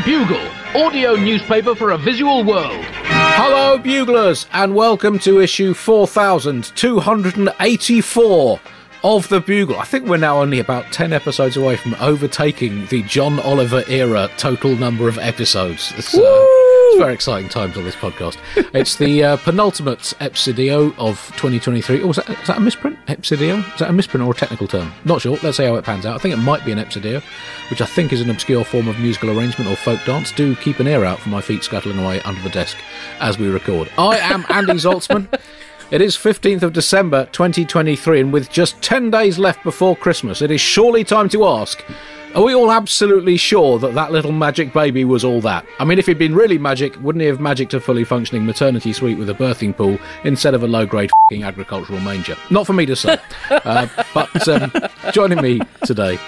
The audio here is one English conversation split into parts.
The Bugle, audio newspaper for a visual world. Hello, Buglers, and welcome to issue 4284 of The Bugle. I think we're now only about 10 episodes away from overtaking the John Oliver era total number of episodes. It's, uh, it's very exciting times on this podcast. It's the uh, penultimate Epsidio of 2023. Oh, is that, is that a misprint? Epsidio? Is that a misprint or a technical term? Not sure. Let's see how it pans out. I think it might be an Epsidio, which I think is an obscure form of musical arrangement or folk dance. Do keep an ear out for my feet scuttling away under the desk as we record. I am Andy Zaltzman. It is 15th of December 2023, and with just 10 days left before Christmas, it is surely time to ask are we all absolutely sure that that little magic baby was all that? I mean, if he'd been really magic, wouldn't he have magicked a fully functioning maternity suite with a birthing pool instead of a low grade fing agricultural manger? Not for me to say. uh, but um, joining me today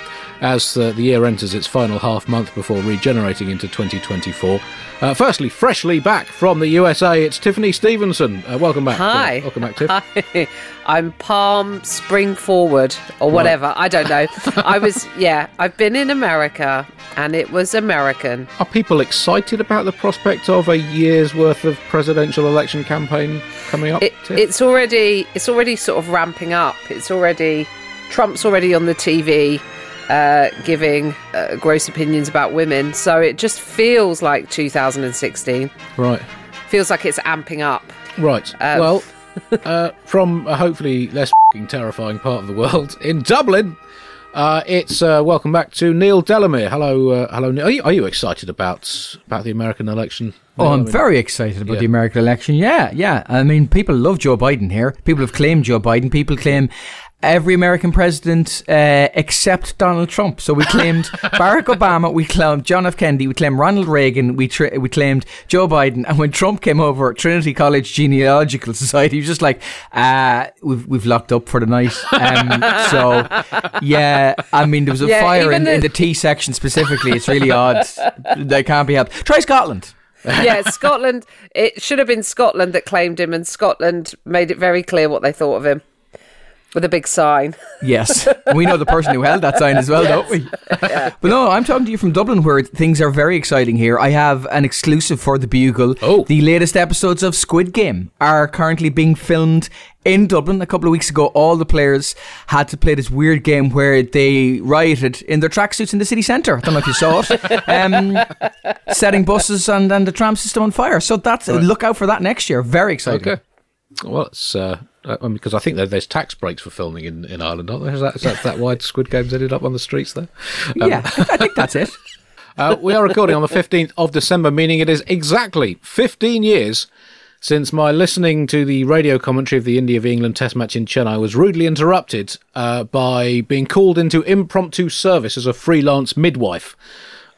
as uh, the year enters its final half month before regenerating into 2024. Uh, firstly, freshly back from the USA, it's Tiffany Stevenson. Uh, welcome back. Hi. welcome back, Tiff. Hi. I'm Palm Spring Forward or whatever. I don't know. I was, yeah, I've been in America and it was American. Are people excited about the prospect of a year's worth of presidential election campaign coming up? It, it's already, it's already sort of ramping up. It's already, Trump's already on the TV. Uh, giving uh, gross opinions about women, so it just feels like 2016. right. Feels like it's amping up. Right. Um, well, uh, from a hopefully less fing terrifying part of the world in Dublin, uh, it's uh, welcome back to Neil Delamere. Hello, uh, hello. Neil. Are you, are you excited about about the American election? Oh, Neil? I I'm mean- very excited about yeah. the American election. Yeah, yeah. I mean, people love Joe Biden here. People have claimed Joe Biden. People claim every American president uh, except Donald Trump. So we claimed Barack Obama, we claimed John F. Kennedy, we claimed Ronald Reagan, we tra- we claimed Joe Biden. And when Trump came over, Trinity College Genealogical Society was just like, uh, we've we've locked up for the night. Um, so yeah, I mean, there was a Yeah, fire in, the- in the T section specifically. It's really odd. They can't be helped. Try Scotland. yeah, Scotland. It should have been Scotland that claimed him, and Scotland made it very clear what they thought of him with a big sign. Yes. we know the person who held that sign as well, don't we? But no, I'm talking to you from Dublin where things are very exciting here. I have an exclusive for the Bugle. Oh. The latest episodes of Squid Game are currently being filmed in Dublin. A couple of weeks ago, all the players had to play this weird game where they rioted in their tracksuits in the city centre. I don't know if you saw it. Um, setting buses and, and the tram system on fire. So that's look out for that next year. Very exciting. Okay. Well, it's uh, I mean, because I think there's tax breaks for filming in, in Ireland, aren't there? Is that, is that that why Squid Games ended up on the streets there? Yeah, I think that's it. Uh, we are recording on the 15th of December, meaning it is exactly 15 years since my listening to the radio commentary of the India v England Test match in Chennai was rudely interrupted uh, by being called into impromptu service as a freelance midwife.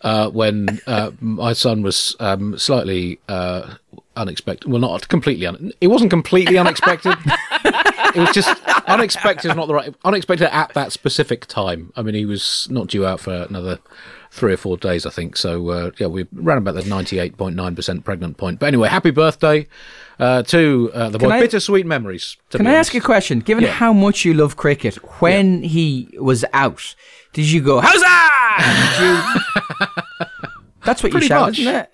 Uh, when uh, my son was um, slightly uh, unexpected, well, not completely. Un- it wasn't completely unexpected. it was just unexpected. Is not the right unexpected at that specific time. I mean, he was not due out for another three or four days, I think. So uh, yeah, we ran about the ninety-eight point nine percent pregnant point. But anyway, happy birthday uh, to uh, the boy. I- Bittersweet memories. to Can I ask you a question? Given Yeah. how much you love cricket, when he was out, did you go, How's that? you... That's what Pretty you shouted, much. isn't it?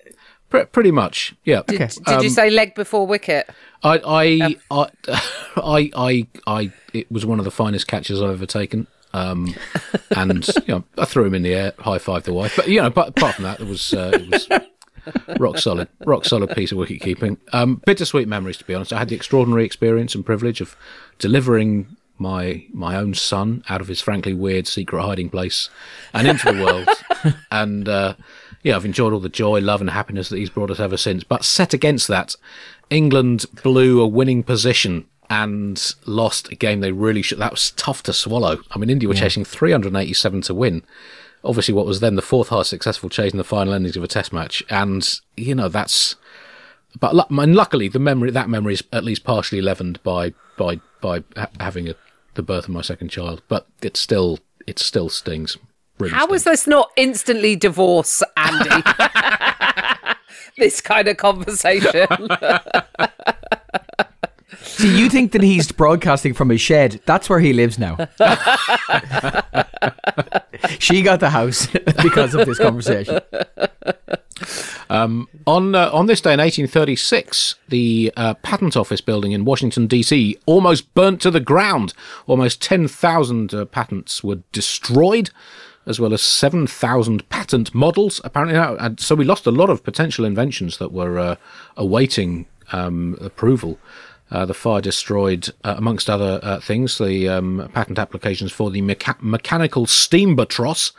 Pre- pretty much, yeah. Okay. Did you say leg before wicket? I, I, I, I, I, I, it was one of the finest catches I've ever taken. Um, and you know, I threw him in the air, high five the wife. But you know, but apart from that, it was uh, it was rock solid, rock solid piece of wicket keeping. Um, bittersweet memories, to be honest. I had the extraordinary experience and privilege of delivering my my own son out of his frankly weird secret hiding place and into the world. and uh, yeah, I've enjoyed all the joy, love, and happiness that he's brought us ever since. But set against that, England blew a winning position and lost a game they really should. That was tough to swallow. I mean, India were chasing 387 to win. Obviously, what was then the fourth highest successful chase in the final endings of a Test match, and you know that's. But and luckily, the memory that memory is at least partially leavened by by by ha- having a, the birth of my second child. But it still it still stings. Really How was stings. this not instantly divorce, Andy? this kind of conversation. Do you think that he's broadcasting from his shed? That's where he lives now. she got the house because of this conversation. Um, on uh, on this day in 1836, the uh, Patent Office building in Washington D.C. almost burnt to the ground. Almost 10,000 uh, patents were destroyed, as well as 7,000 patent models. Apparently, and so we lost a lot of potential inventions that were uh, awaiting um, approval. Uh, the fire destroyed, uh, amongst other uh, things, the um, patent applications for the mecha- mechanical steambatross, uh,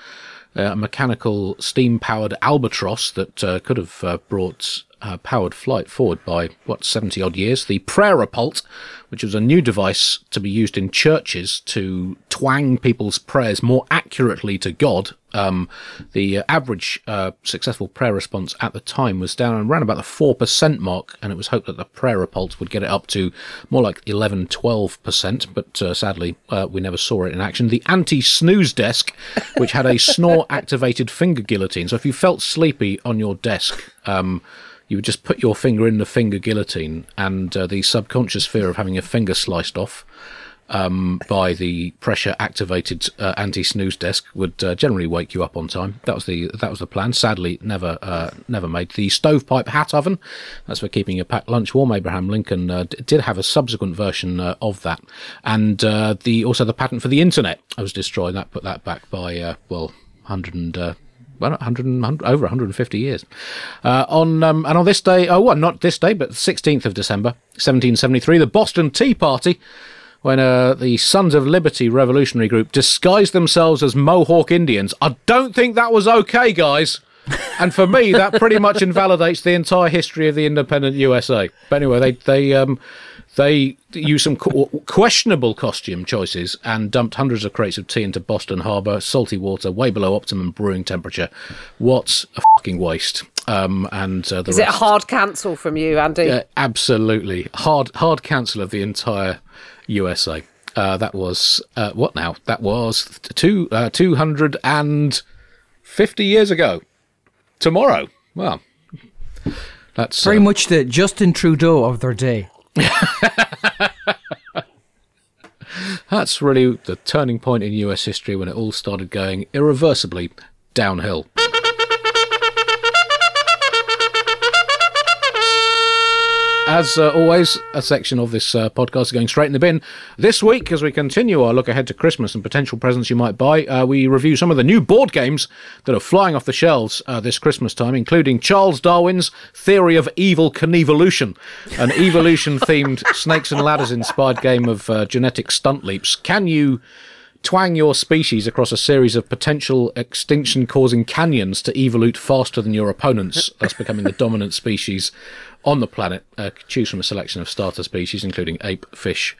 a mechanical steam-powered albatross that uh, could have uh, brought uh, powered flight forward by what 70 odd years. The prayer-apult, which was a new device to be used in churches to twang people's prayers more accurately to God. Um, the average uh, successful prayer response at the time was down around about the 4% mark, and it was hoped that the prayer-apult would get it up to more like 11, 12%, but uh, sadly, uh, we never saw it in action. The anti-snooze desk, which had a snore-activated finger guillotine. So if you felt sleepy on your desk, um, you would just put your finger in the finger guillotine, and uh, the subconscious fear of having a finger sliced off um, by the pressure activated uh, anti snooze desk would uh, generally wake you up on time. That was the that was the plan. Sadly, never uh, never made. The stovepipe hat oven, that's for keeping your packed lunch warm. Abraham Lincoln uh, d- did have a subsequent version uh, of that, and uh, the also the patent for the internet I was destroyed. That put that back by well, hundred and well, 100, 100, over 150 years. Uh, on um, and on this day, oh, well, not this day, but 16th of December, 1773, the Boston Tea Party, when uh, the Sons of Liberty revolutionary group disguised themselves as Mohawk Indians. I don't think that was okay, guys. and for me, that pretty much invalidates the entire history of the independent USA. But anyway, they they um, they used some questionable costume choices and dumped hundreds of crates of tea into Boston Harbour, salty water, way below optimum brewing temperature. What a fucking waste! Um, and uh, the Is it a hard cancel from you, Andy? uh, absolutely hard hard cancel of the entire USA. Uh, that was uh, what now? That was two uh, two hundred and fifty years ago. Tomorrow. Well, that's Very uh, much the Justin Trudeau of their day. That's really the turning point in US history when it all started going irreversibly downhill. As uh, always, a section of this uh, podcast is going straight in the bin. This week, as we continue our look ahead to Christmas and potential presents you might buy, uh, we review some of the new board games that are flying off the shelves uh, this Christmas time, including Charles Darwin's Theory of Evil Convolution, an evolution themed snakes and ladders inspired game of uh, genetic stunt leaps. Can you twang your species across a series of potential extinction causing canyons to evolute faster than your opponents, thus becoming the dominant species on the planet. Uh, choose from a selection of starter species, including ape, fish,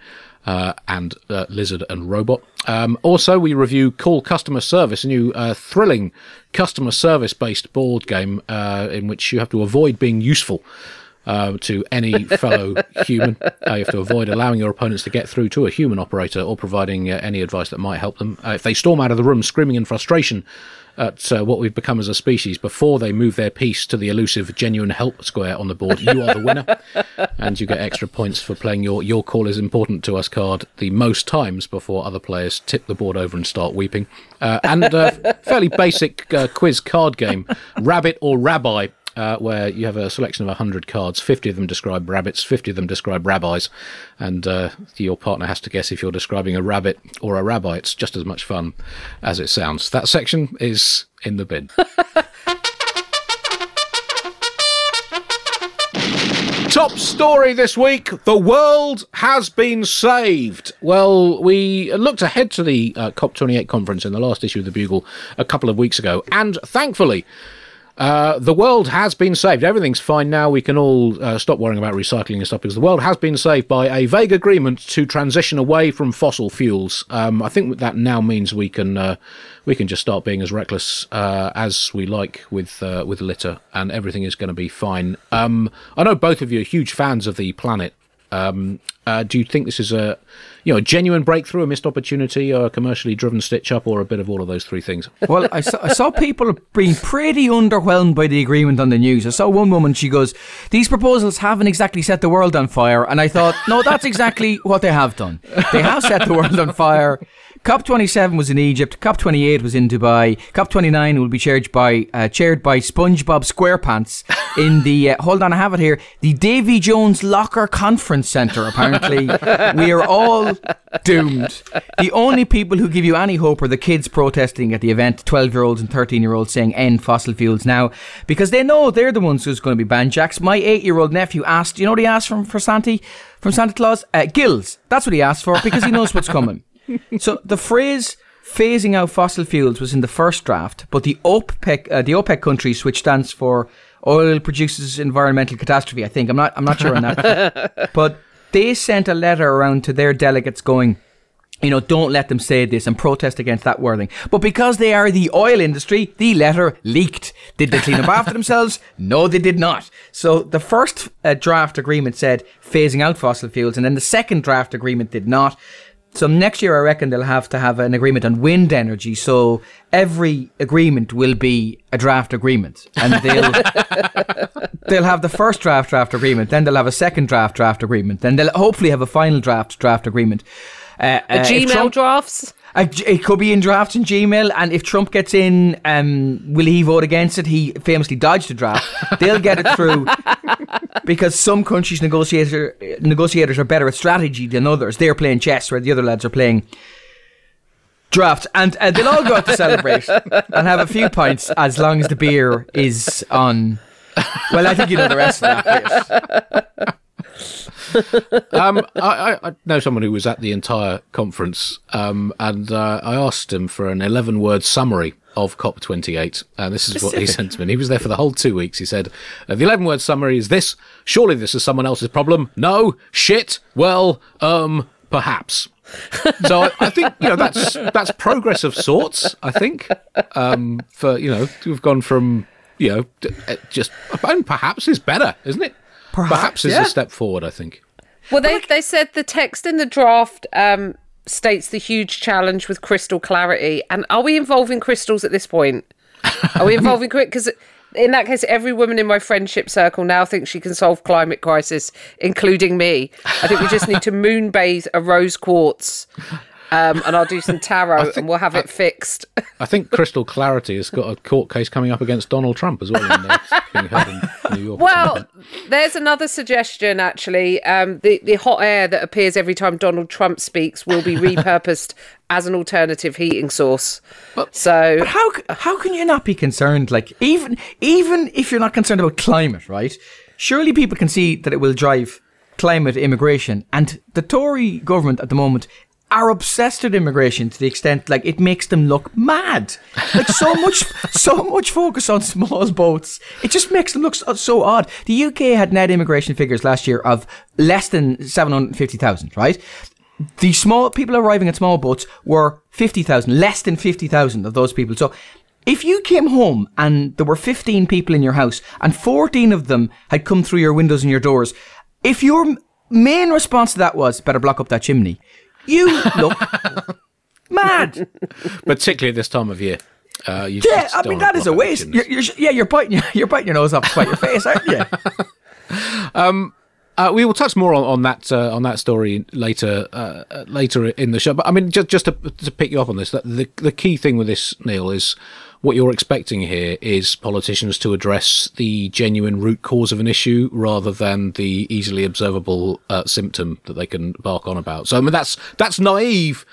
uh, and uh, lizard and robot. Um, also, we review Call Customer Service, a new uh, thrilling customer service based board game uh, in which you have to avoid being useful uh, to any fellow human. Uh, you have to avoid allowing your opponents to get through to a human operator or providing uh, any advice that might help them. Uh, if they storm out of the room screaming in frustration at uh, what we've become as a species before they move their piece to the elusive genuine help square on the board, you are the winner. and you get extra points for playing your your call is important to us card the most times before other players tip the board over and start weeping. Uh, and a fairly basic uh, quiz card game, Rabbit or Rabbi uh, where you have a selection of 100 cards. 50 of them describe rabbits, 50 of them describe rabbis, and uh, your partner has to guess if you're describing a rabbit or a rabbi. It's just as much fun as it sounds. That section is in the bin. Top story this week the world has been saved. Well, we looked ahead to the uh, COP28 conference in the last issue of the Bugle a couple of weeks ago, and thankfully, uh, the world has been saved. Everything's fine now. We can all uh, stop worrying about recycling and stuff because the world has been saved by a vague agreement to transition away from fossil fuels. Um, I think that now means we can uh, we can just start being as reckless uh, as we like with uh, with litter, and everything is going to be fine. Um, I know both of you are huge fans of the planet Um, uh, do you think this is a, you know, a genuine breakthrough, a missed opportunity, or a commercially driven stitch up, or a bit of all of those three things? Well, I saw, I saw people being pretty underwhelmed by the agreement on the news. I saw one woman, she goes, These proposals haven't exactly set the world on fire. And I thought, no, that's exactly what they have done. They have set the world on fire. COP27 was in Egypt. COP28 was in Dubai. COP29 will be chaired by uh, chaired by SpongeBob SquarePants in the uh, hold on, I have it here. The Davy Jones Locker Conference Centre. Apparently, we are all doomed. The only people who give you any hope are the kids protesting at the event, twelve year olds and thirteen year olds saying end fossil fuels now, because they know they're the ones who's going to be banned. Jacks, my eight year old nephew asked. You know what he asked from for Santi from Santa Claus? Uh, gills. That's what he asked for because he knows what's coming so the phrase phasing out fossil fuels was in the first draft, but the OPEC, uh, the OPEC countries, which stands for Oil Producers Environmental Catastrophe, I think I'm not, I'm not sure on that, but they sent a letter around to their delegates going. You know, don't let them say this and protest against that wording. But because they are the oil industry, the letter leaked. Did they clean up after themselves? No, they did not. So the first uh, draft agreement said phasing out fossil fuels, and then the second draft agreement did not. So next year, I reckon they'll have to have an agreement on wind energy. So every agreement will be a draft agreement, and they'll they'll have the first draft draft agreement, then they'll have a second draft draft agreement, then they'll hopefully have a final draft draft agreement. Uh, uh, Gmail Trump, drafts. Uh, it could be in drafts in Gmail, and if Trump gets in, um, will he vote against it? He famously dodged the draft. They'll get it through because some countries' negotiator, negotiators are better at strategy than others. They're playing chess, where the other lads are playing drafts, and uh, they'll all go out to celebrate and have a few pints as long as the beer is on. Well, I think you know the rest of that. Um, I, I, know someone who was at the entire conference, um, and uh, I asked him for an 11 word summary of COP28. And this is what he sent to me. He was there for the whole two weeks. He said, uh, The 11 word summary is this Surely this is someone else's problem. No, shit, well, um, perhaps. so I, I, think you know that's that's progress of sorts. I think um, for you know we've gone from you know uh, just and perhaps is better, isn't it? Perhaps, perhaps is yeah. a step forward. I think. Well, they they said the text in the draft um, states the huge challenge with crystal clarity. And are we involving crystals at this point? Are we involving quick because in that case, every woman in my friendship circle now thinks she can solve climate crisis, including me. I think we just need to moonbathe a rose quartz um, and I'll do some tarot think, and we'll have I, it fixed. I think Crystal Clarity has got a court case coming up against Donald Trump as well. In, in New York. Well, there's another suggestion actually. Um, the the hot air that appears every time Donald Trump speaks will be repurposed as an alternative heating source. But, so, but how how can you not be concerned? Like even even if you're not concerned about climate, right? Surely people can see that it will drive climate immigration, and the Tory government at the moment are obsessed with immigration to the extent like it makes them look mad. Like so much, so much focus on small boats. It just makes them look so, so, odd. The UK had net immigration figures last year of less than seven hundred fifty thousand. Right. The small people arriving in small boats were fifty thousand, less than fifty thousand of those people. So. If you came home and there were 15 people in your house and 14 of them had come through your windows and your doors, if your main response to that was better block up that chimney, you look mad. Particularly at this time of year. Uh, yeah, I mean that is a waste. You're, you're, yeah, you're biting your, you're biting your nose off to spite your face, aren't you? um, uh, we will touch more on, on that uh, on that story later uh, later in the show. But I mean, just just to, to pick you up on this, the the key thing with this, Neil, is what you're expecting here is politicians to address the genuine root cause of an issue rather than the easily observable uh, symptom that they can bark on about. So I mean, that's that's naive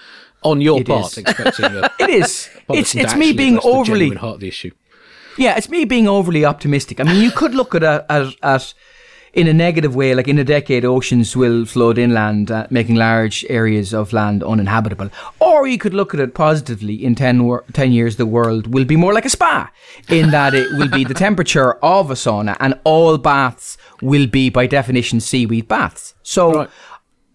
on your it part. Is. Expecting it is. It's it's me being overly the heart of the issue. Yeah, it's me being overly optimistic. I mean, you could look at a, at, at in a negative way, like in a decade, oceans will flood inland, uh, making large areas of land uninhabitable. Or you could look at it positively. In 10, wor- 10 years, the world will be more like a spa, in that it will be the temperature of a sauna, and all baths will be, by definition, seaweed baths. So, right.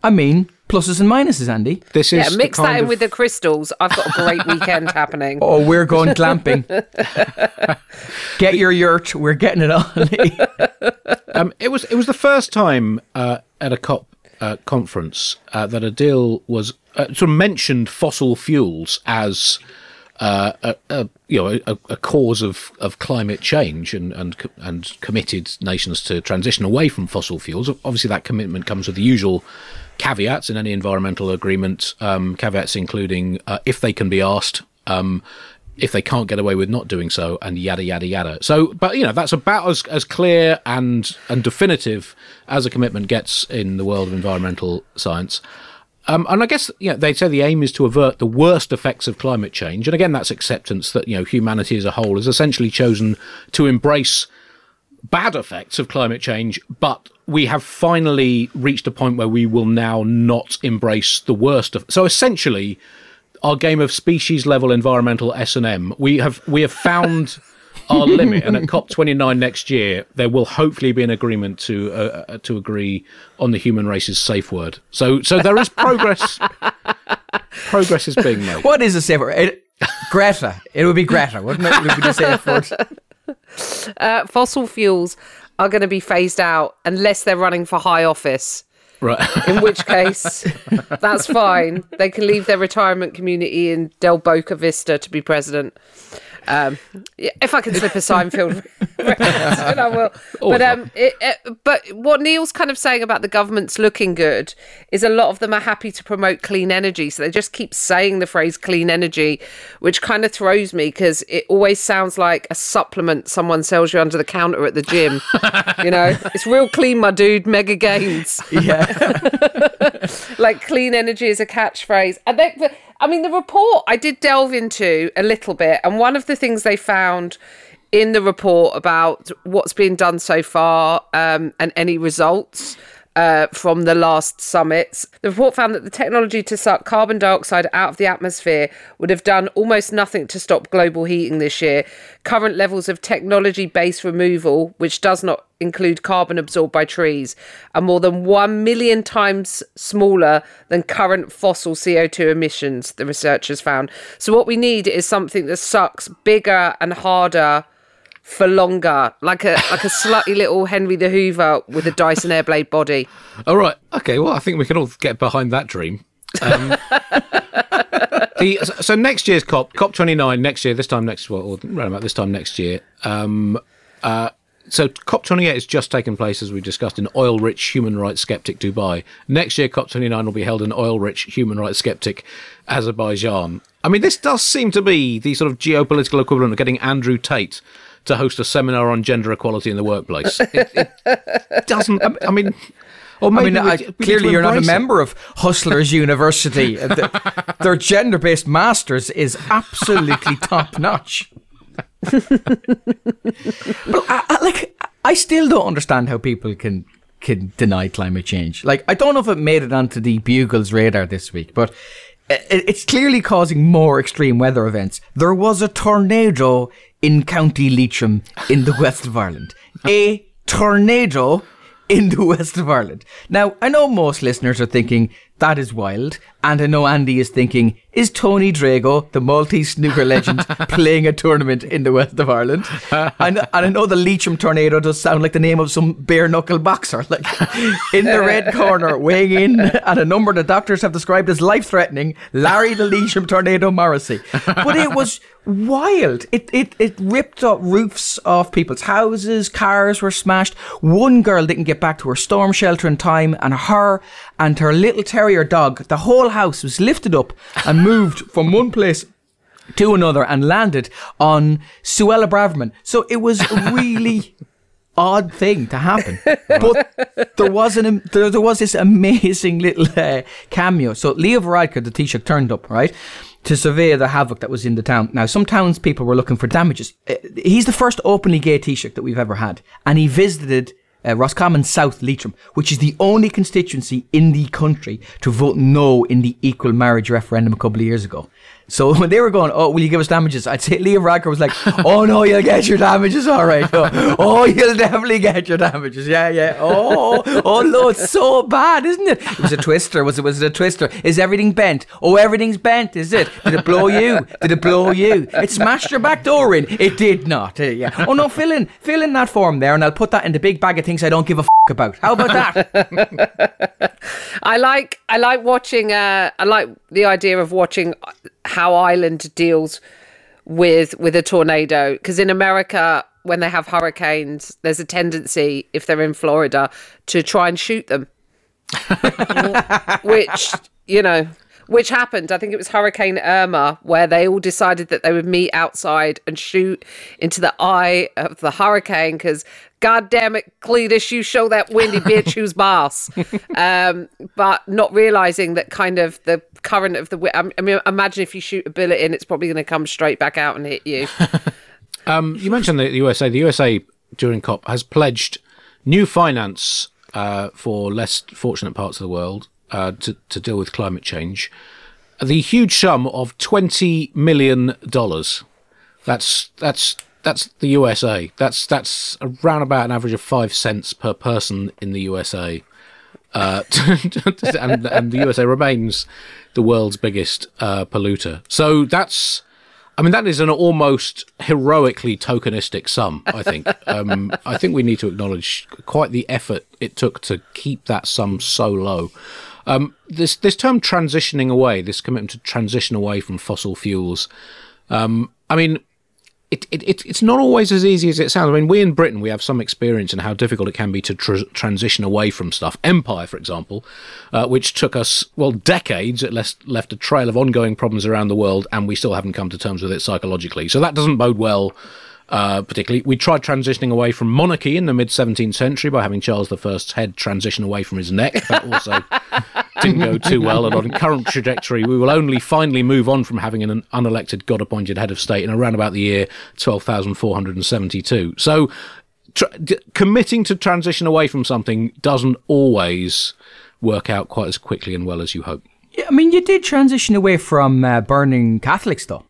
I mean, pluses and minuses, Andy. This is yeah. Mix that in of... with the crystals. I've got a great weekend happening. Oh, we're going glamping. Get your yurt. We're getting it on. um, it was it was the first time uh, at a COP uh, conference uh, that a deal was uh, sort of mentioned fossil fuels as uh, a, a, you know a, a cause of, of climate change and, and and committed nations to transition away from fossil fuels. Obviously, that commitment comes with the usual caveats in any environmental agreement. Um, caveats including uh, if they can be asked. Um, if they can't get away with not doing so, and yada yada yada. So, but you know, that's about as as clear and and definitive as a commitment gets in the world of environmental science. Um, and I guess you know, they say the aim is to avert the worst effects of climate change. And again, that's acceptance that you know humanity as a whole has essentially chosen to embrace bad effects of climate change, but we have finally reached a point where we will now not embrace the worst of. So essentially, our game of species level environmental S and M, we have we have found our limit, and at COP29 next year, there will hopefully be an agreement to uh, uh, to agree on the human race's safe word. So so there is progress. progress is being made. What is a safe word? It, Greta. It would be Greta, wouldn't it? It would be the safe word. Uh, fossil fuels are going to be phased out unless they're running for high office. Right. In which case, that's fine. They can leave their retirement community in Del Boca Vista to be president. Um, if I can slip a Seinfeld reference, I will. But um, it, it, but what Neil's kind of saying about the government's looking good is a lot of them are happy to promote clean energy, so they just keep saying the phrase clean energy, which kind of throws me because it always sounds like a supplement someone sells you under the counter at the gym. you know, it's real clean, my dude. Mega gains. Yeah. like clean energy is a catchphrase, and they, I mean, the report I did delve into a little bit, and one of the things they found in the report about what's been done so far um, and any results uh, from the last summits. The report found that the technology to suck carbon dioxide out of the atmosphere would have done almost nothing to stop global heating this year. Current levels of technology based removal, which does not include carbon absorbed by trees, are more than 1 million times smaller than current fossil CO2 emissions, the researchers found. So, what we need is something that sucks bigger and harder for longer, like a like a slutty little Henry the Hoover with a Dyson Airblade body. All right. Okay. Well, I think we can all get behind that dream. Um, the, so next year's COP, COP twenty nine, next year, this time next, well, or about this time next year. Um, uh, so COP twenty eight has just taken place, as we discussed, in oil rich human rights skeptic Dubai. Next year, COP twenty nine will be held in oil rich human rights skeptic Azerbaijan. I mean, this does seem to be the sort of geopolitical equivalent of getting Andrew Tate to host a seminar on gender equality in the workplace. It, it doesn't. I mean. Or I mean, we- I, we clearly you're not a it. member of Hustlers University. The- their gender-based masters is absolutely top notch. but I, I, like, I still don't understand how people can can deny climate change. Like, I don't know if it made it onto the Bugle's radar this week, but Uh, it's clearly causing more extreme weather events. There was a tornado in County Leitrim in the west of Ireland. A tornado in the west of Ireland. Now, I know most listeners are thinking that is wild, and I know Andy is thinking, is Tony Drago, the Maltese snooker legend, playing a tournament in the west of Ireland? And, and I know the Leitrim tornado does sound like the name of some bare knuckle boxer. Like in the red corner, weighing in at a number the doctors have described as life threatening, Larry the Leitrim tornado Morrissey. But it was wild. It, it it ripped up roofs off people's houses, cars were smashed. One girl didn't get back to her storm shelter in time, and her and her little terrier dog, the whole house was lifted up and moved from one place to another and landed on Suella Braverman. So it was a really odd thing to happen. But there was an there, there was this amazing little uh, cameo. So Leo Varadkar, the Taoiseach, turned up, right? To survey the havoc that was in the town. Now, some townspeople were looking for damages. Uh, he's the first openly gay Taoiseach that we've ever had. And he visited uh, Roscommon South Leitrim, which is the only constituency in the country to vote no in the equal marriage referendum a couple of years ago. So when they were going, oh, will you give us damages? I'd say Leo Varadkar was like, oh no, you'll get your damages, all right. Oh, oh, you'll definitely get your damages. Yeah, yeah. Oh, oh no, it's so bad, isn't it? It was a twister. Was it? Was it a twister? Is everything bent? Oh, everything's bent. Is it? Did it blow you? Did it blow you? It smashed your back door in. It did not. Uh, yeah. Oh no, fill in, fill in that form there, and I'll put that in the big bag of things I don't give a f- about. How about that? I like I like watching. Uh, I like the idea of watching how Ireland deals with with a tornado because in America when they have hurricanes, there's a tendency if they're in Florida to try and shoot them, which you know. Which happened, I think it was Hurricane Irma, where they all decided that they would meet outside and shoot into the eye of the hurricane because God damn it, Cletus, you show that windy bitch who's boss. Um, but not realizing that kind of the current of the I mean, imagine if you shoot a bullet in, it's probably going to come straight back out and hit you. Um, you mentioned the USA. The USA during COP has pledged new finance uh, for less fortunate parts of the world uh, to, to deal with climate change. The huge sum of twenty million dollars. That's that's that's the USA. That's that's around about an average of five cents per person in the USA. Uh, and, and the USA remains the world's biggest uh, polluter. So that's, I mean, that is an almost heroically tokenistic sum. I think. um, I think we need to acknowledge quite the effort it took to keep that sum so low. Um, this this term transitioning away, this commitment to transition away from fossil fuels. Um, I mean, it, it, it, it's not always as easy as it sounds. I mean, we in Britain, we have some experience in how difficult it can be to tr- transition away from stuff. Empire, for example, uh, which took us, well, decades, it left, left a trail of ongoing problems around the world, and we still haven't come to terms with it psychologically. So that doesn't bode well. Uh, particularly, we tried transitioning away from monarchy in the mid 17th century by having Charles I's head transition away from his neck. That also didn't go too well. And on current trajectory, we will only finally move on from having an unelected, God appointed head of state in around about the year 12,472. So, tr- d- committing to transition away from something doesn't always work out quite as quickly and well as you hope. Yeah, I mean, you did transition away from uh, burning Catholics, though.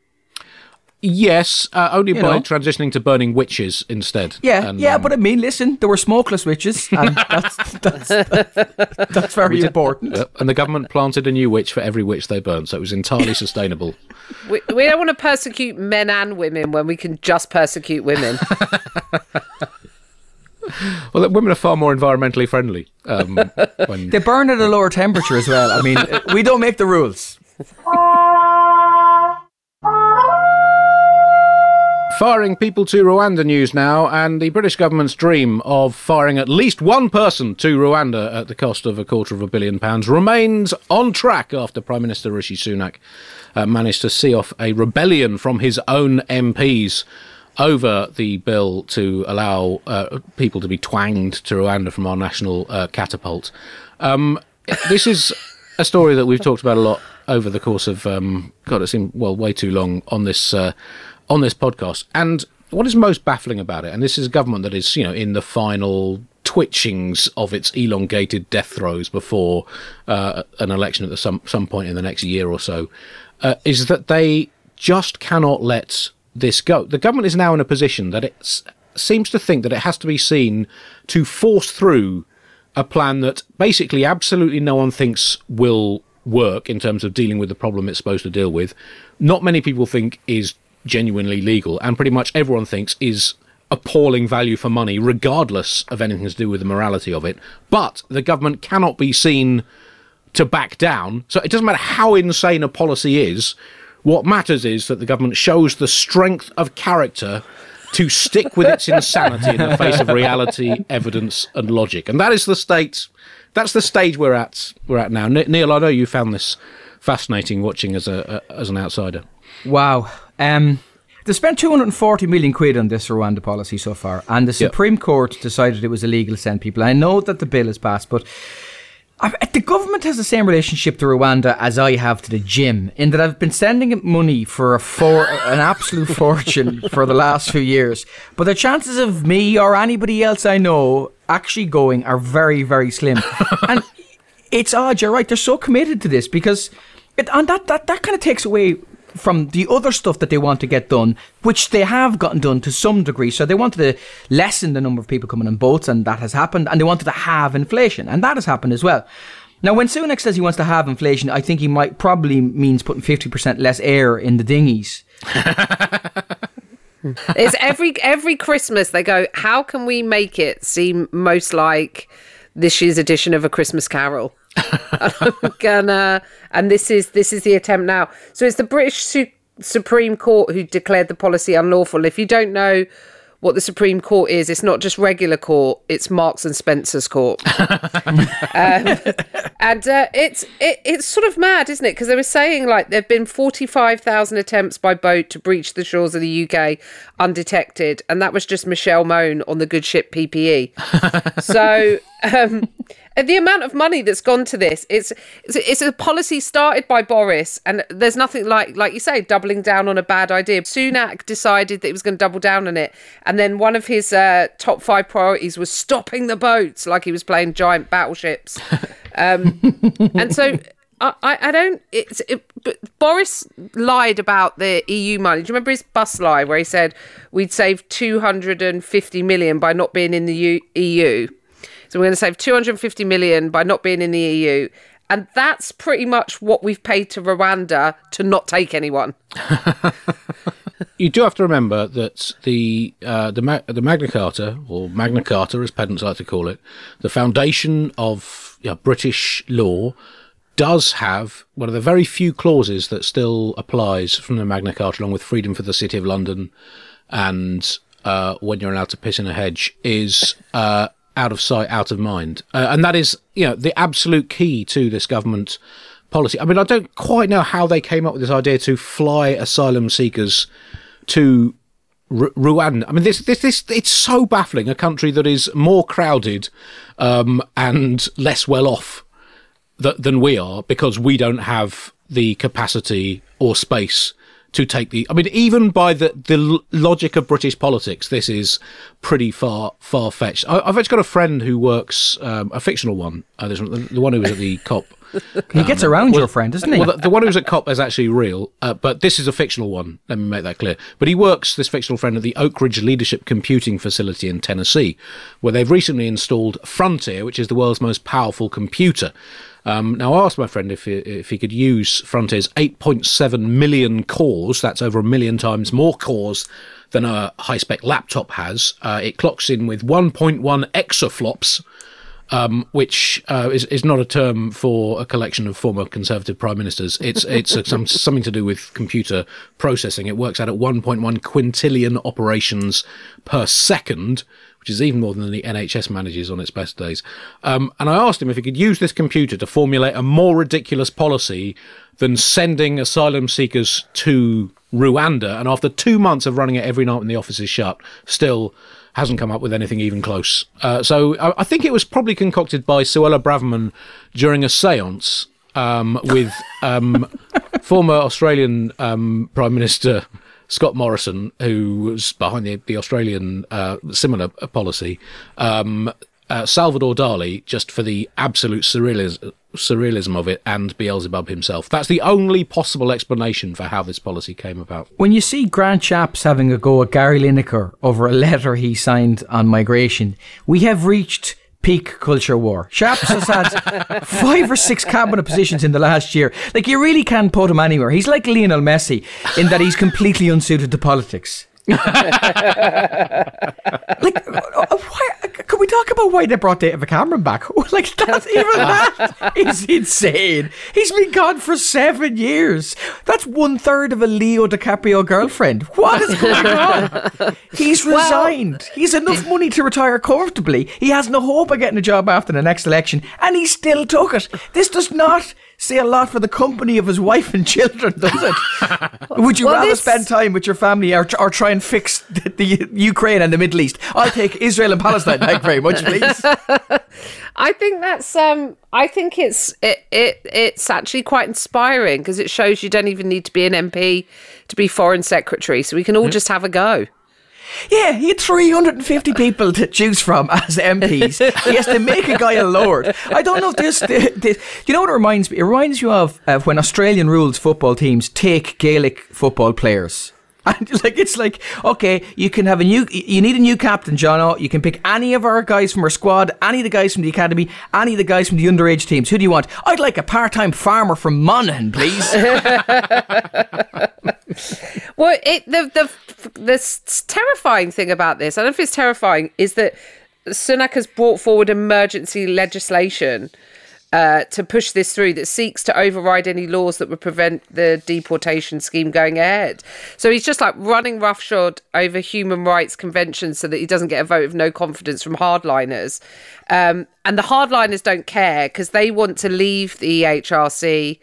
Yes, uh, only You by know. transitioning to burning witches instead. Yeah, And, yeah, um, but I mean, listen, there were smokeless witches, and that's that's, that's very important. Yep, and the government planted a new witch for every witch they burned, so it was entirely sustainable. we, we don't want to persecute men and women when we can just persecute women. Well, women are far more environmentally friendly. Um, when, They burn at a lower temperature as well. I mean, we don't make the rules. Firing people to Rwanda news now, and the British government's dream of firing at least one person to Rwanda at the cost of a quarter of a billion pounds remains on track after Prime Minister Rishi Sunak uh, managed to see off a rebellion from his own MPs over the bill to allow uh, people to be twanged to Rwanda from our national uh, catapult. Um, this is a story that we've talked about a lot over the course of um, God, it seemed well way too long on this uh, on this podcast. And what is most baffling about it, and this is a government that is you know in the final twitchings of its elongated death throes before uh, an election at some some point in the next year or so, uh, is that they just cannot let this go. The government is now in a position that it seems to think that it has to be seen to force through a plan that basically absolutely no one thinks will work in terms of dealing with the problem it's supposed to deal with. Not many people think is genuinely legal, and pretty much everyone thinks is appalling value for money, regardless of anything to do with the morality of it. But the government cannot be seen to back down. So it doesn't matter how insane a policy is. What matters is that the government shows the strength of character to stick with its insanity in the face of reality, evidence, and logic. And that is the state. That's the stage we're at. We're at now. Neil, I know you found this fascinating watching as a, a as an outsider. Wow. Um, they spent 240 million quid on this Rwanda policy so far, and the Supreme Court decided it was illegal to send people. I know that the bill is passed, but I, the government has the same relationship to Rwanda as I have to the gym, in that I've been sending it money for a for an absolute fortune for the last few years. But the chances of me or anybody else I know actually going are very, very slim. and it's odd. You're right. They're so committed to this because, it, and that that that kind of takes away from the other stuff that they want to get done, which they have gotten done to some degree. So they wanted to lessen the number of people coming on boats, and that has happened. And they wanted to have inflation, and that has happened as well. Now, when Sunak says he wants to have inflation, I think he might probably means putting fifty percent less air in the dinghies. It's every every Christmas they go, how can we make it seem most like this year's edition of A Christmas Carol? And I'm gonna. And this is this is the attempt now. So it's the British Su- Supreme Court who declared the policy unlawful. If you don't know what the Supreme Court is, it's not just regular court; it's Marks and Spencer's court. um, and uh, it's it, it's sort of mad, isn't it? Because they were saying like there've been forty five thousand attempts by boat to breach the shores of the UK undetected, and that was just Michelle Mone on the good ship PPE. so. Um, the amount of money that's gone to this it's, it's a policy started by Boris and there's nothing like like you say doubling down on a bad idea Sunak decided that he was going to double down on it and then one of his uh, top five priorities was stopping the boats like he was playing giant battleships um, and so I, I don't. It's it, Boris lied about the EU money. Do you remember his bus lie where he said we'd save two hundred and fifty million by not being in the EU? So we're going to save 250 million by not being in the EU. And that's pretty much what we've paid to Rwanda to not take anyone. you do have to remember that the uh, the, Ma- the Magna Carta, or Magna Carta as pedants like to call it, the foundation of you know, British law, does have one of the very few clauses that still applies from the Magna Carta, along with freedom for the City of London and uh, when you're allowed to piss in a hedge, is uh, out of sight, out of mind. Uh, and that is, you know, the absolute key to this government policy. I mean, I don't quite know how they came up with this idea to fly asylum seekers to R- Rwanda. I mean, this, this, this, it's so baffling. A country that is more crowded um, and less well off th- than we are because we don't have the capacity or space to take the. I mean, even by the the logic of British politics, this is pretty far far fetched. I, have actually got a friend who works um, a fictional one. Uh, the, the one who was at the COP. he um, gets around well, your friend, doesn't he? Well, the, the, one who's at COP is actually real, uh, but this is a fictional one. Let me make that clear. But he works, this fictional friend, at the Oak Ridge Leadership Computing Facility in Tennessee, where they've recently installed Frontier, which is the world's most powerful computer. Um, now, I asked my friend if he, if he could use Frontier's 8.7 million cores. That's over a million times more cores than a high spec laptop has. Uh, it clocks in with 1.1 exaflops. Um, which uh, is is not a term for a collection of former Conservative prime ministers. It's it's a, some, something to do with computer processing. It works out at 1.1 quintillion operations per second, which is even more than the NHS manages on its best days. Um, and I asked him if he could use this computer to formulate a more ridiculous policy than sending asylum seekers to Rwanda. And after two months of running it every night when the office is shut, still hasn't come up with anything even close. Uh, so I, I, think it was probably concocted by Suella Braverman during a seance um, with um, former Australian um, Prime Minister Scott Morrison, who was behind the, the Australian uh, similar policy, um, uh, Salvador Dali, just for the absolute surrealism, surrealism of it, and Beelzebub himself. That's the only possible explanation for how this policy came about. When you see Grant Shapps having a go at Gary Lineker over a letter he signed on migration, we have reached peak culture war. Shapps has had five or six cabinet positions in the last year. Like, you really can't put him anywhere. He's like Lionel Messi in that he's completely unsuited to politics. Like, uh, why, can we talk about why they brought David Cameron back? Like, that's even that is insane. He's been gone for seven years. That's one third of a Leo DiCaprio girlfriend. What is going on? He's resigned. Well, He's enough money to retire comfortably. He has no hope of getting a job after the next election, and he still took it. This does not say a lot for the company of his wife and children, does it? Would you well, rather this... spend time with your family or, or try and fix the, the, Ukraine and the Middle East? I'll take Israel and Palestine. Thank you very much, please. I think that's um I think it's it, it it's actually quite inspiring because it shows you don't even need to be an MP to be foreign secretary so we can all mm. just have a go. Yeah, he had 350 people to choose from as MPs. he has to make a guy a lord. I don't know if this, this, you know what it reminds me? It reminds you of, of when Australian rules football teams take Gaelic football players. And like it's like okay, you can have a new. You need a new captain, John. You can pick any of our guys from our squad, any of the guys from the academy, any of the guys from the underage teams. Who do you want? I'd like a part-time farmer from Monaghan, please. well, it the the the terrifying thing about this, I don't know if it's terrifying, is that Sunak has brought forward emergency legislation uh, to push this through that seeks to override any laws that would prevent the deportation scheme going ahead. So he's just like running roughshod over human rights conventions so that he doesn't get a vote of no confidence from hardliners. Um, and the hardliners don't care because they want to leave the EHRC.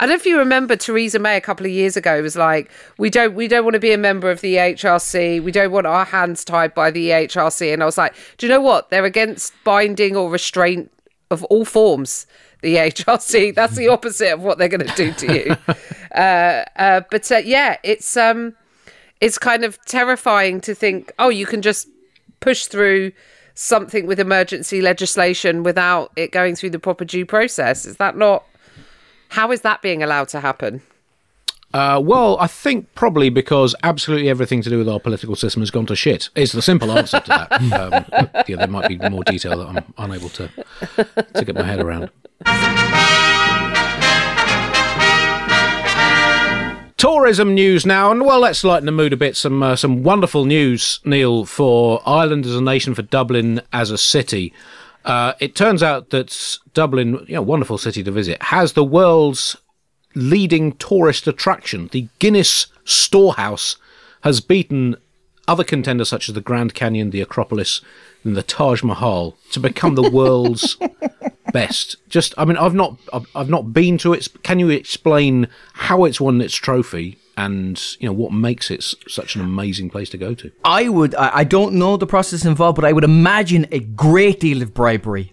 I don't know if you remember Theresa May a couple of years ago was like, we don't we don't want to be a member of the EHRC. We don't want our hands tied by the EHRC. And I was like, do you know what? They're against binding or restraint of all forms. The HRC. That's the opposite of what they're going to do to you. uh, uh, but uh, yeah, it's um, it's kind of terrifying to think, oh, you can just push through something with emergency legislation without it going through the proper due process. Is that not? How is that being allowed to happen? Uh, well, I think probably because absolutely everything to do with our political system has gone to shit. Is the simple answer to that. um, yeah, there might be more detail that I'm unable to to get my head around. Tourism news now, and well, let's lighten the mood a bit. Some uh, some wonderful news, Neil, for Ireland as a nation, for Dublin as a city. Uh, it turns out that Dublin, you know, wonderful city to visit, has the world's leading tourist attraction. The Guinness Storehouse has beaten other contenders such as the Grand Canyon, the Acropolis, and the Taj Mahal to become the world's best. Just, I mean, I've not, I've, I've not been to it. Can you explain how it's won its trophy? And you know what makes it such an amazing place to go to. I would. I, I don't know the process involved, but I would imagine a great deal of bribery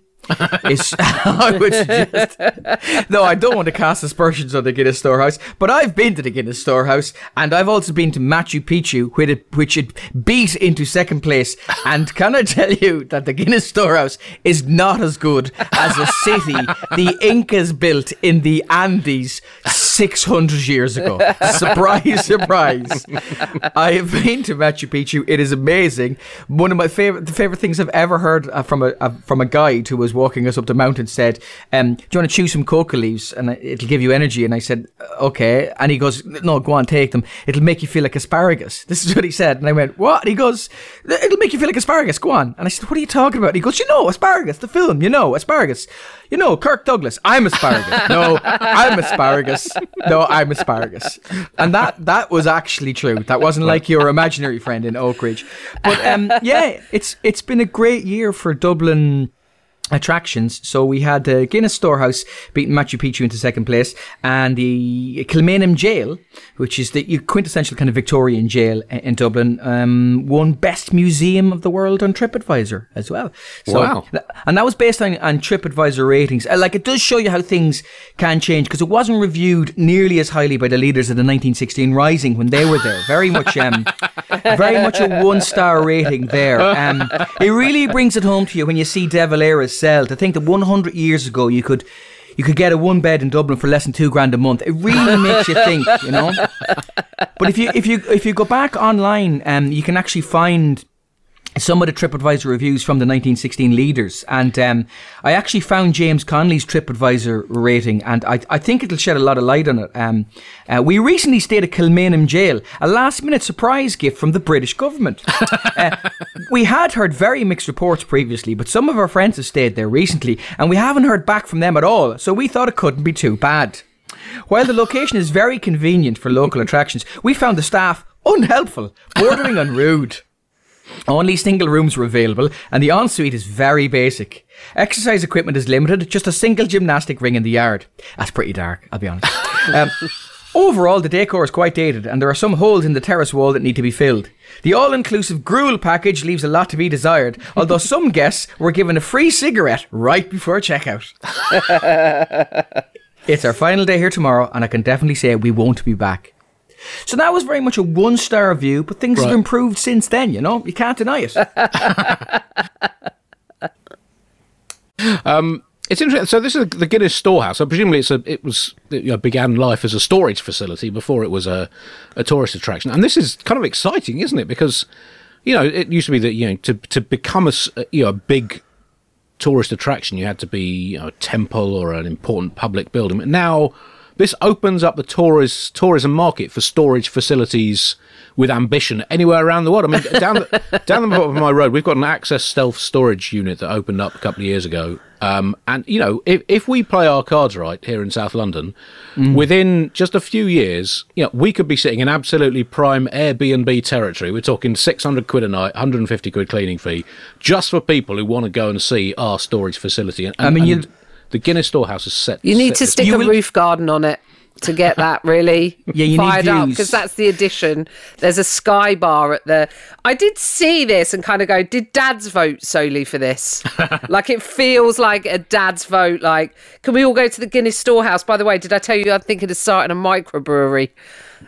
is I would. No, I don't want to cast aspersions on the Guinness Storehouse, but I've been to the Guinness Storehouse, and I've also been to Machu Picchu, which it, which it beat into second place. And can I tell you that the Guinness Storehouse is not as good as a city the Incas built in the Andes 600 years ago. Surprise, surprise. I have been to Machu Picchu. It is amazing. One of my favorite, the favorite things I've ever heard uh, from a, a from a guide who was walking us up the mountain said, um, "Do you want to chew some coca leaves and it'll give you energy?" And I said, "Okay." And he goes, "No, go on, take them. It'll make you feel like asparagus." This is what he said, and I went, "What?" And he goes, "It'll make you feel like asparagus. Go on." And I said, "What are you talking about?" And he goes, "You know, asparagus, the film. You know, asparagus. You know, Kirk Douglas. I'm asparagus. no, I'm asparagus. No, I'm asparagus." And that that was actually true. That wasn't like your imaginary friend in Oak Ridge. But um, yeah, it's it's been a great year for Dublin attractions. So we had the Guinness Storehouse beating Machu Picchu into second place, and the Kilmainham Jail, which is the quintessential kind of Victorian jail in Dublin, um, won Best Museum of the World on TripAdvisor as well. So, wow! And that was based on, on TripAdvisor ratings. Uh, like it does show you how things can change because it wasn't reviewed nearly as highly by the leaders of the 1916 Rising when they were there. Very much, um, very much a one star rating there. Um, it really brings it home to you when you see De Valera's cell. To think that 100 years ago you could you could get a one bed in Dublin for less than two grand a month. It really makes you think, you know. But if you if you if you go back online, um, you can actually find some of the TripAdvisor reviews from the 1916 leaders. And um, I actually found James Connolly's TripAdvisor rating, and I, I think it'll shed a lot of light on it. Um, uh, we recently stayed at Kilmainham Jail, a last minute surprise gift from the British government. uh, we had heard very mixed reports previously, but some of our friends have stayed there recently, and we haven't heard back from them at all, so we thought it couldn't be too bad. While the location is very convenient for local attractions, we found the staff unhelpful, bordering on rude. Only single rooms were available, and the ensuite is very basic. Exercise equipment is limited, just a single gymnastic ring in the yard. That's pretty dark, I'll be honest. Um, overall, the decor is quite dated, and there are some holes in the terrace wall that need to be filled. The all inclusive gruel package leaves a lot to be desired, although some guests were given a free cigarette right before checkout. it's our final day here tomorrow, and I can definitely say we won't be back. So that was very much a one star view, but things right. have improved since then, you know? You can't deny it. um, it's interesting. So this is the Guinness Storehouse. So presumably, it's a it was you know, began life as a storage facility before it was a, a tourist attraction. And this is kind of exciting, isn't it? Because you know it used to be that you know to to become a you know a big tourist attraction, you had to be you know, a temple or an important public building. But now this opens up the tourist tourism market for storage facilities with ambition anywhere around the world. I mean, down the, down the bottom of my road, we've got an access stealth storage unit that opened up a couple of years ago. Um, and you know, if if we play our cards right here in South London, Mm. within just a few years, you know, we could be sitting in absolutely prime Airbnb territory. We're talking six hundred quid a night, one hundred and fifty quid cleaning fee, just for people who want to go and see our storage facility. And, I mean, and you- the Guinness Storehouse is set. You need set to stick a will- roof garden on it to get that really Yeah, you need fired up because that's the addition. There's a sky bar at the. I did see this and kind of go, did dads vote solely for this? like it feels like a dad's vote. Like, can we all go to the Guinness Storehouse? By the way, did I tell you I'm thinking of starting a microbrewery?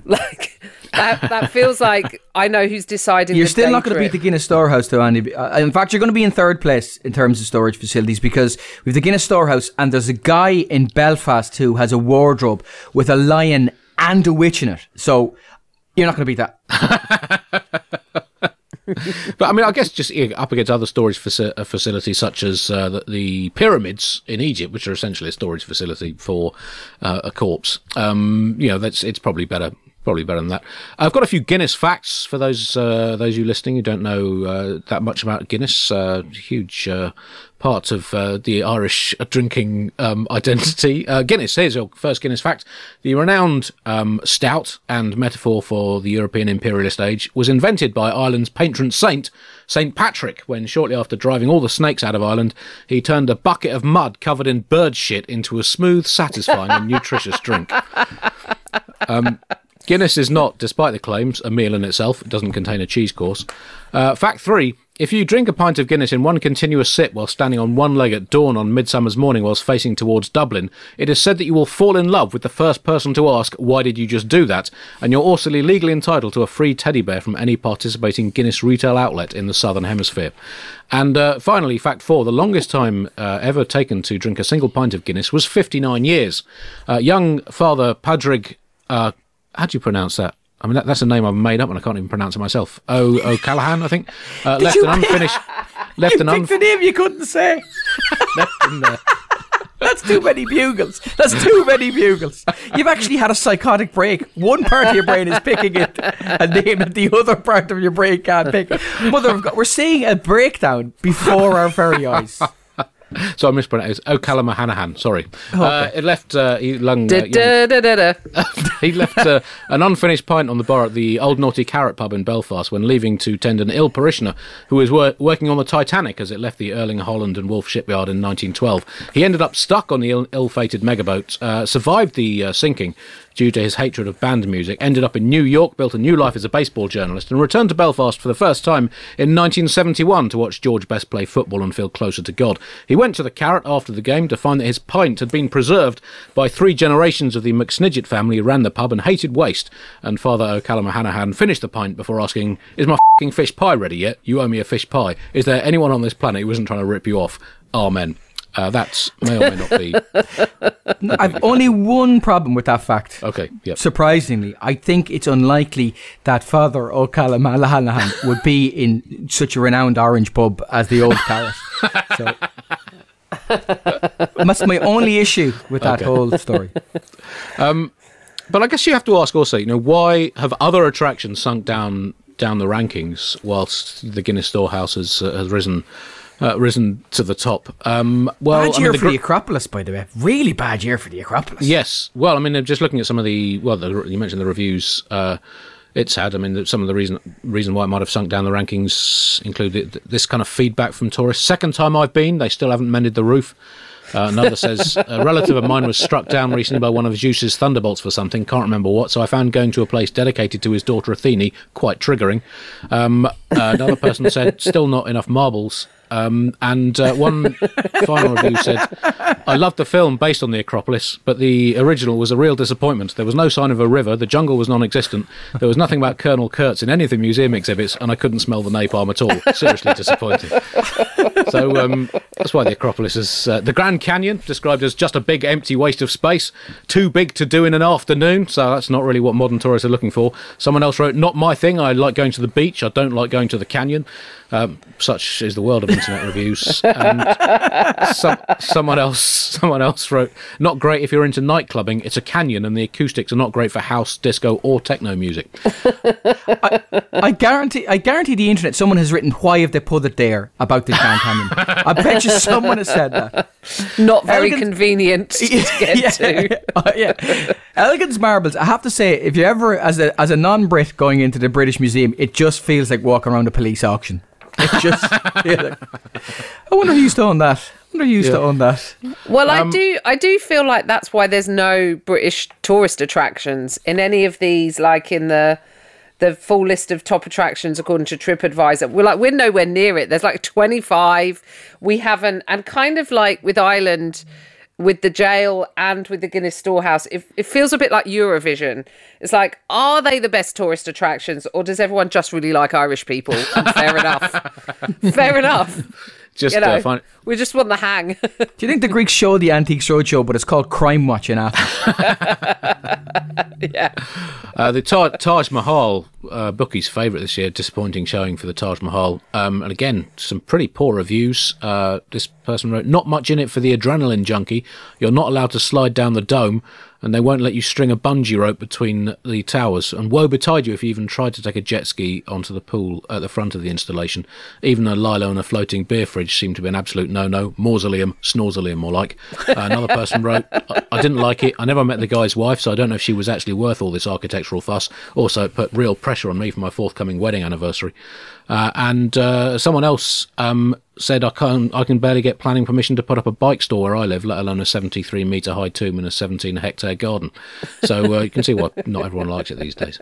Like that. That feels like I know who's deciding. You're the still day not going to beat the Guinness Storehouse, though, Andy. Uh, in fact, you're going to be in third place in terms of storage facilities because we've the Guinness Storehouse, and there's a guy in Belfast who has a wardrobe with a lion and a witch in it. So you're not going to beat that. But I mean, I guess just you know, up against other storage faci- uh, facilities such as uh, the, the pyramids in Egypt, which are essentially a storage facility for uh, a corpse. Um, you know, that's it's probably better. Probably better than that. I've got a few Guinness facts for those uh, those you listening who don't know uh, that much about Guinness. Uh, huge uh, part of uh, the Irish drinking um, identity. Uh, Guinness. Here's your first Guinness fact: the renowned um, stout and metaphor for the European imperialist age was invented by Ireland's patron saint, Saint Patrick, when shortly after driving all the snakes out of Ireland, he turned a bucket of mud covered in bird shit into a smooth, satisfying, and nutritious drink. Guinness is not, despite the claims, a meal in itself. It doesn't contain a cheese course. Uh, fact three. If you drink a pint of Guinness in one continuous sip while standing on one leg at dawn on Midsummer's morning whilst facing towards Dublin, it is said that you will fall in love with the first person to ask, Why did you just do that? And you're also legally entitled to a free teddy bear from any participating Guinness retail outlet in the Southern Hemisphere. And uh, finally, fact four the longest time uh, ever taken to drink a single pint of Guinness was 59 years. Uh, young Father Padraig. How do you pronounce that? I mean, that, that's a name I've made up and I can't even pronounce it myself. O O'Callaghan, I think. Uh, left you- an unfinished. left an Picked a name you couldn't say. left an, uh, That's too many bugles. That's too many bugles. You've actually had a psychotic break. One part of your brain is picking it, and name that the other part of your brain can't pick. Mother of God, we're seeing a breakdown before our very eyes. So I mispronounced. it. O'Callaghan. Sorry. Uh, it left. Uh, he, lung, uh, Da, da, da, he left uh, an unfinished pint on the bar at the Old Naughty Carrot pub in Belfast when leaving to tend an ill parishioner who was wor- working on the Titanic as it left the Erling Harland and Wolff shipyard in 1912. He ended up stuck on the ill- ill-fated megaboat, uh, survived the uh, sinking due to his hatred of band music, ended up in New York, built a new life as a baseball journalist, and returned to Belfast for the first time in 1971 to watch George Best play football and feel closer to God. He went to the Carrot after the game to find that his pint had been preserved by three generations of the McSnidget family who ran the pub and hated waste. And Father O'Callaghan finished the pint before asking, Is my fing fish pie ready yet? You owe me a fish pie. Is there anyone on this planet who isn't trying to rip you off? Amen. Uh, that's may or may not be. I've only one problem with that fact. Okay, yep. Surprisingly, I think it's unlikely that Father O'Callaghan would be in such a renowned orange pub as the Old Carrot. So that's my only issue with that Okay. whole story. But I guess you have to ask also, you know, why have other attractions sunk down down the rankings whilst the Guinness Storehouse has uh, has risen uh, risen to the top? Um, well, Bad I mean, year the for the Acropolis, by the way. Really bad year for the Acropolis. Yes. Well, I mean, just looking at some of the well, the, you mentioned the reviews. Uh, it's had. I mean, some of the reason reason why it might have sunk down the rankings included this kind of feedback from tourists. Second time I've been, they still haven't mended the roof. Uh, another says a relative of mine was struck down recently by one of Zeus's thunderbolts for something. Can't remember what. So I found going to a place dedicated to his daughter Athene quite triggering. Um, uh, another person said still not enough marbles. Um, and uh, one final review said, I loved the film based on the Acropolis, but the original was a real disappointment. There was no sign of a river, the jungle was non existent, there was nothing about Colonel Kurtz in any of the museum exhibits, and I couldn't smell the napalm at all. Seriously disappointing. So um, that's why the Acropolis is. Uh, the Grand Canyon, described as just a big empty waste of space, too big to do in an afternoon, so that's not really what modern tourists are looking for. Someone else wrote, Not my thing, I like going to the beach, I don't like going to the canyon. Um, such is the world of internet reviews. And some, someone else, someone else wrote, "Not great if you're into night clubbing. It's a canyon, and the acoustics are not great for house, disco, or techno music." I guarantee, I guarantee the internet. Someone has written, "Why have they put it there about the Grand Canyon?" I bet you someone has said that. Not very Elegant- convenient to get yeah. to. Uh, yeah. Elgin marbles. I have to say, if you ever, as a as a non-Brit going into the British Museum, it just feels like walking around a police auction. It just. feels like- I wonder who used to own that. I wonder who used to own that. Well, Um, I do. I do feel like that's why there's no British tourist attractions in any of these. Like in the the full list of top attractions according to TripAdvisor, we're like we're nowhere near it. There's like 25. We haven't, and kind of like with Ireland. With the jail and with the Guinness Storehouse, it, it feels a bit like Eurovision. It's like, are they the best tourist attractions, or does everyone just really like Irish people? And fair enough. fair enough. Just You know, uh, find, we just won the hang. Do you think the Greeks show the Antiques Roadshow, but it's called Crime Watch in Athens? yeah. Uh, the Taj, Taj Mahal, uh, bookie's favourite this year, disappointing showing for the Taj Mahal. Um, and again, some pretty poor reviews. Uh, this person wrote, Not much in it for the adrenaline junkie. You're not allowed to slide down the dome, and they won't let you string a bungee rope between the towers. And woe betide you if you even tried to take a jet ski onto the pool at the front of the installation. Even a lilo and a floating beer fridge seemed to be an absolute no no. Mausoleum, snorzeleum, more like. Uh, another person wrote, I, I didn't like it. I never met the guy's wife, so I don't know if she was actually worth all this architectural fuss. Also, it put real pressure on me for my forthcoming wedding anniversary. Uh, and uh, someone else um, said, I can I can barely get planning permission to put up a bike store where I live, let alone a 73 metre high tomb in a 17 hectare garden. So uh, you can see why not everyone likes it these days.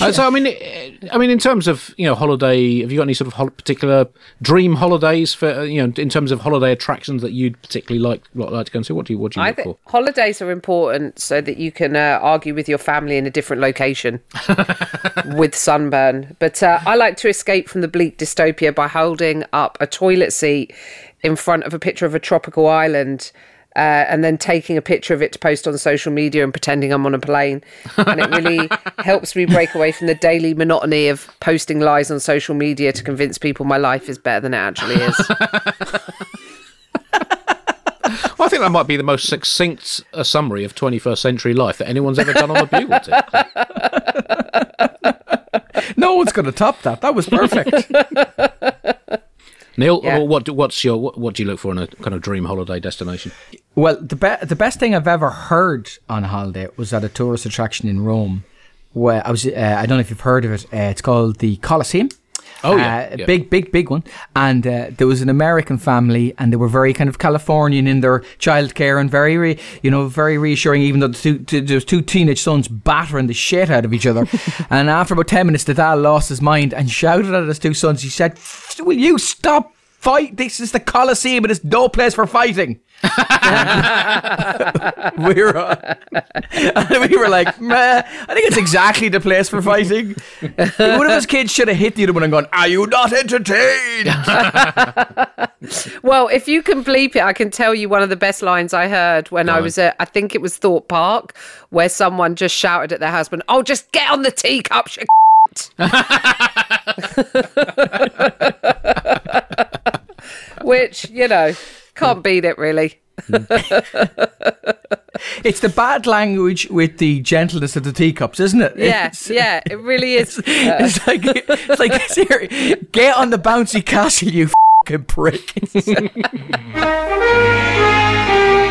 Uh, so I mean, eh, I mean, in terms of you know holiday, have you got any sort of particular dream holidays for uh, you know in terms of holiday attractions that you'd particularly like like like to go and see? What do you what do you I look think for? holidays are important so that you can uh, argue with your family in a different location with sunburn. But uh, I like to escape from the bleak dystopia by holding up a toilet seat in front of a picture of a tropical island. Uh, and then taking a picture of it to post on social media and pretending I'm on a plane. And it really helps me break away from the daily monotony of posting lies on social media to convince people my life is better than it actually is. Well, I think that might be the most succinct uh, summary of 21st century life that anyone's ever done on a bugle tip. no one's going to top that. That was perfect. Neil, Yeah. what what's your what, what do you look for in a kind of dream holiday destination? Well, the be- the best thing I've ever heard on a holiday was at a tourist attraction in Rome. Where I was, uh, I don't know if you've heard of it. Uh, it's called the Colosseum. Oh, yeah, Uh, yeah. big, big, big one. And uh, there was an American family, and they were very kind of Californian in their childcare and very, re- you know, very reassuring. Even though the two, two, there was two teenage sons battering the shit out of each other, and after about ten minutes, the dad lost his mind and shouted at his two sons. He said, "Will you stop fight? This is the Colosseum, and it's no place for fighting." we were and we were like, Meh, I think it's exactly the place for fighting. One of his kids should have hit the other one and gone, Are you not entertained? Well, if you can bleep it, I can tell you one of the best lines I heard when I on. was at, I think it was Thorpe Park, where someone just shouted at their husband, Oh, just get on the teacup, you Which, you know, can't beat it really. it's the bad language with the gentleness of the teacups, isn't it? Yeah, It's, yeah, it really is. it's like, it's like, get on the bouncy castle, you fucking prick.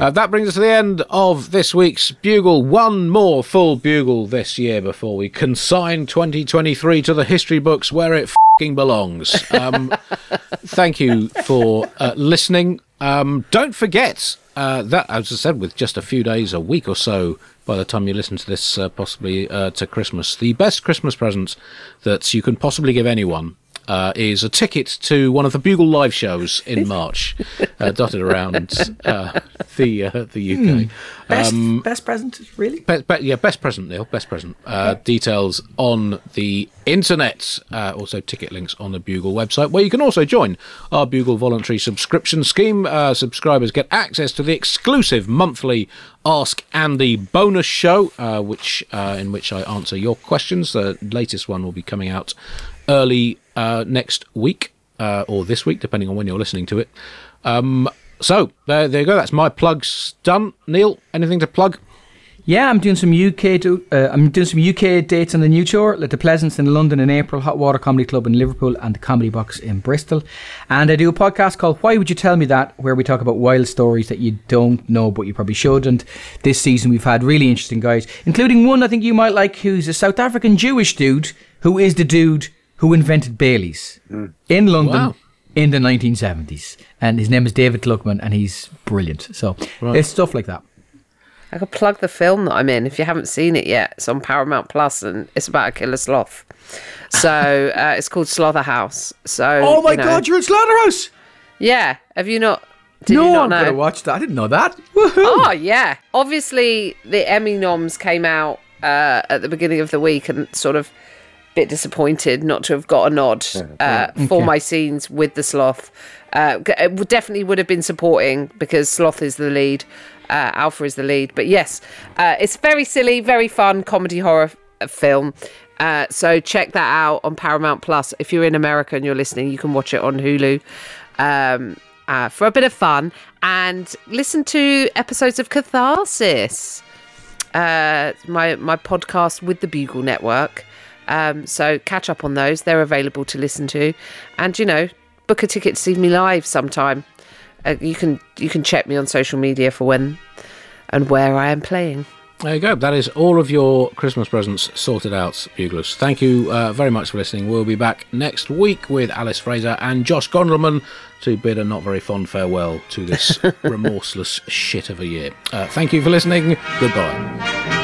Uh, that brings us to the end of this week's Bugle. One more full Bugle this year before we consign 2023 to the history books where it fing belongs. Um, thank you for uh, listening. Um, don't forget uh, that, as I said, with just a few days, a week or so by the time you listen to this, uh, possibly uh, to Christmas, the best Christmas present that you can possibly give anyone uh, is a ticket to one of the Bugle live shows in March, uh, dotted around uh, the uh, the UK. Best, best present, really? Be- be- yeah, best present, Neil. Best present. Uh, details on the internet. Uh, also, ticket links on the Bugle website, where you can also join our Bugle voluntary subscription scheme. Uh, subscribers get access to the exclusive monthly Ask Andy bonus show, uh, which uh, in which I answer your questions. The latest one will be coming out early uh, next week uh, or this week, depending on when you're listening to it. Um, so there, there you go. That's my plugs done. Neil, anything to plug? Yeah, I'm doing some UK. Uh, I'm doing some UK dates on the new tour, like the Pleasance in London in April, Hot Water Comedy Club in Liverpool, and the Comedy Box in Bristol. And I do a podcast called "Why Would You Tell Me That," where we talk about wild stories that you don't know but you probably should. And this season we've had really interesting guys, including one I think you might like, who's a South African Jewish dude who is the dude who invented Bailey's in London. Wow. In the 1970s, and his name is David Gluckman, and he's brilliant. So it's stuff like that. I could plug the film that I'm in if you haven't seen it yet. It's on Paramount Plus and it's about a killer sloth. So uh, it's called Slotherhouse. So Oh my you know- God, you're in Slotherhouse! Yeah, have you not? Did no, you not I'm know? gonna watch that. I didn't know that. Woohoo! Oh yeah. Obviously, the Emmy noms came out uh, at the beginning of the week, and sort of bit disappointed not to have got a nod uh, for Okay. my scenes with the sloth. Uh, it would- definitely would have been supporting because sloth is the lead, uh, Alpha is the lead. But yes, uh, it's very silly, very fun comedy horror f- film. Uh, so check that out on Paramount Plus. If you're in America and you're listening, you can watch it on Hulu. Um, uh, for a bit of fun and listen to episodes of Catharsis, uh, my my podcast with the Bugle Network. Um, so catch up on those; they're available to listen to, and you know, book a ticket to see me live sometime. Uh, you can you can check me on social media for when and where I am playing. There you go. That is all of your Christmas presents sorted out, Buglers. Thank you uh, very much for listening. We'll be back next week with Alice Fraser and Josh Gondelman to bid a not very fond farewell to this remorseless shit of a year. Uh, thank you for listening. Goodbye.